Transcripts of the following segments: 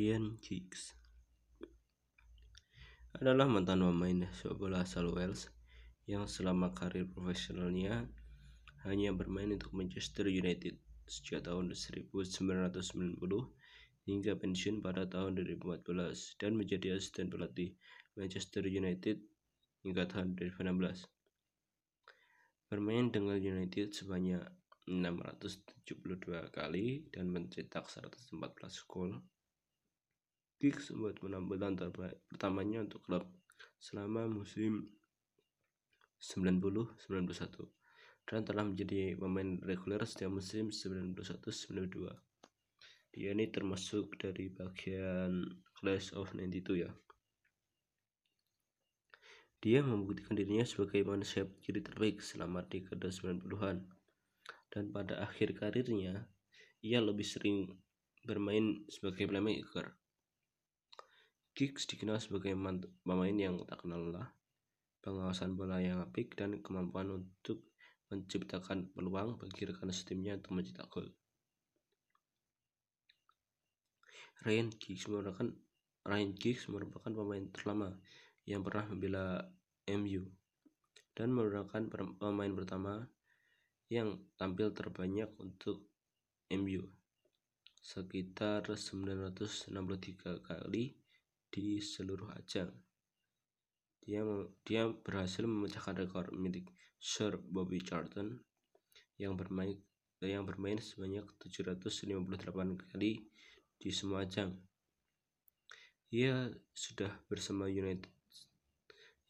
Ryan Giggs adalah mantan pemain sepak bola asal Wales yang selama karir profesionalnya hanya bermain untuk Manchester United sejak tahun 1990 hingga pensiun pada tahun 2014 dan menjadi asisten pelatih Manchester United hingga tahun 2016. Bermain dengan United sebanyak 672 kali dan mencetak 114 gol. Giggs membuat penampilan terbaik pertamanya untuk klub selama musim 90-91 dan telah menjadi pemain reguler setiap musim 91-92. Dia ini termasuk dari bagian Class of 92 ya. Dia membuktikan dirinya sebagai manusia kiri terbaik selama dekade 90-an. Dan pada akhir karirnya, ia lebih sering bermain sebagai playmaker. Giggs dikenal sebagai pemain yang tak kenal lelah, pengawasan bola yang apik, dan kemampuan untuk menciptakan peluang bagi rekan setimnya untuk mencetak gol. Ryan Giggs merupakan Ryan Giggs merupakan pemain terlama yang pernah membela MU dan merupakan pemain pertama yang tampil terbanyak untuk MU sekitar 963 kali di seluruh ajang. Dia dia berhasil memecahkan rekor milik Sir Bobby Charlton yang bermain yang bermain sebanyak 758 kali di semua ajang. Ia sudah bersama United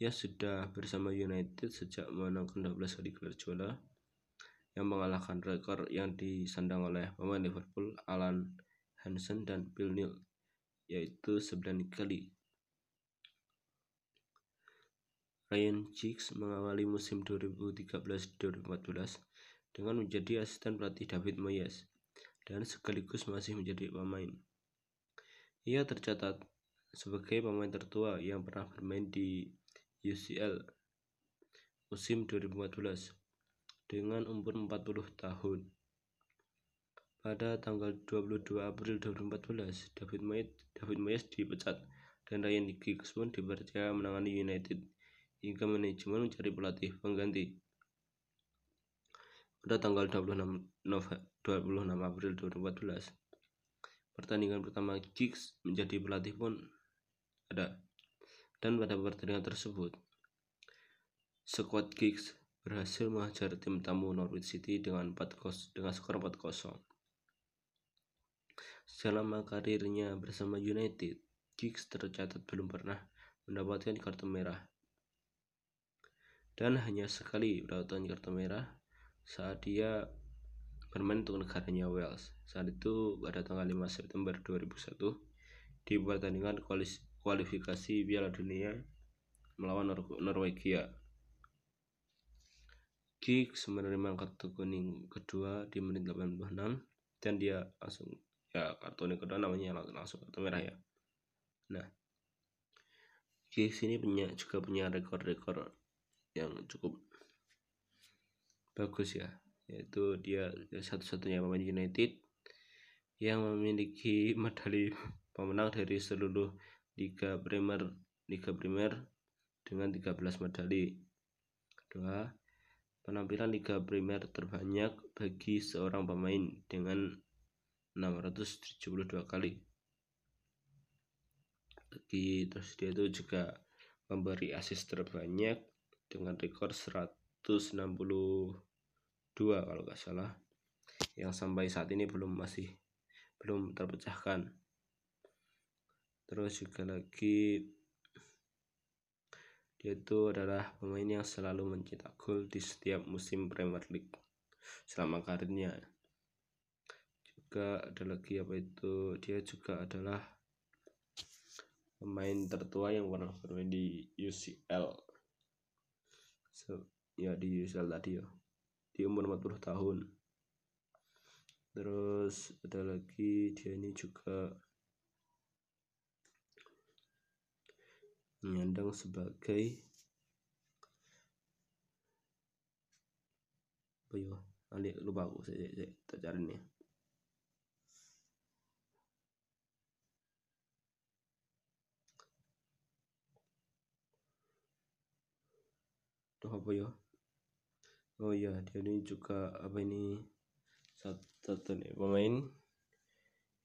Ia sudah bersama United sejak memenangkan 12 kali gelar juara yang mengalahkan rekor yang disandang oleh pemain Liverpool Alan Hansen dan Bill Neal yaitu 9 kali. Ryan Giggs mengawali musim 2013-2014 dengan menjadi asisten pelatih David Moyes dan sekaligus masih menjadi pemain. Ia tercatat sebagai pemain tertua yang pernah bermain di UCL musim 2014 dengan umur 40 tahun. Pada tanggal 22 April 2014, David Moyes, David Moyes dipecat dan Ryan Giggs pun dipercaya menangani United hingga manajemen mencari pelatih pengganti. Pada tanggal 26, 26 April 2014, pertandingan pertama Giggs menjadi pelatih pun ada. Dan pada pertandingan tersebut, skuad Giggs berhasil mengajar tim tamu Norwich City dengan 4 dengan skor 4-0. Selama karirnya bersama United, Giggs tercatat belum pernah mendapatkan kartu merah dan hanya sekali mendapatkan kartu merah saat dia bermain untuk negaranya Wales. Saat itu pada tanggal 5 September 2001 di pertandingan kualifikasi Piala Dunia melawan Nor Norwegia. Giggs menerima kartu kuning kedua di menit 86 dan dia langsung ya kartu kuning kedua namanya langsung kartu merah ya. Nah, Giggs ini punya juga punya rekor-rekor yang cukup bagus ya yaitu dia satu-satunya pemain United yang memiliki medali pemenang dari seluruh Liga Premier Liga Premier dengan 13 medali. Kedua, penampilan Liga Premier terbanyak bagi seorang pemain dengan 672 kali. Lagi terus dia itu juga memberi asis terbanyak dengan rekor 162 kalau nggak salah. Yang sampai saat ini belum masih belum terpecahkan. Terus juga lagi dia itu adalah pemain yang selalu mencetak gol di setiap musim Premier League selama karirnya juga ada lagi apa itu dia juga adalah pemain tertua yang pernah bermain di UCL so, ya di UCL tadi ya. Di umur 40 tahun. Terus ada lagi dia ini juga menyandang sebagai apa ya? Ali lupa aku saya, saya, saya cari nih apa ya? Oh iya dia ini juga apa ini? Satu, satu nih pemain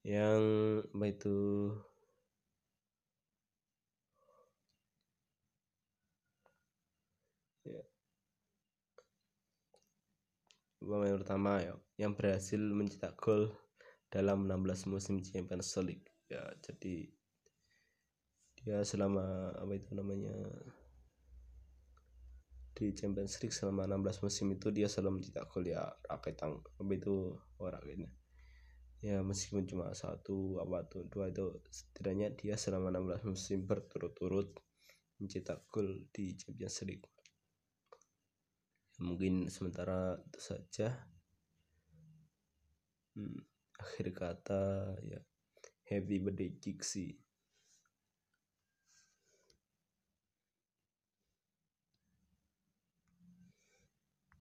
yang apa itu? Ya. pemain pertama ya yang berhasil mencetak gol dalam 16 musim Champions League. Ya jadi dia selama apa itu namanya di Champions League selama 16 musim itu dia selalu mencetak gol ya raketang itu orang ini ya meskipun cuma satu apa tuh dua itu setidaknya dia selama 16 musim berturut-turut mencetak gol di Champions League. Ya, mungkin sementara itu saja. Hmm, akhir kata ya happy birthday Jixi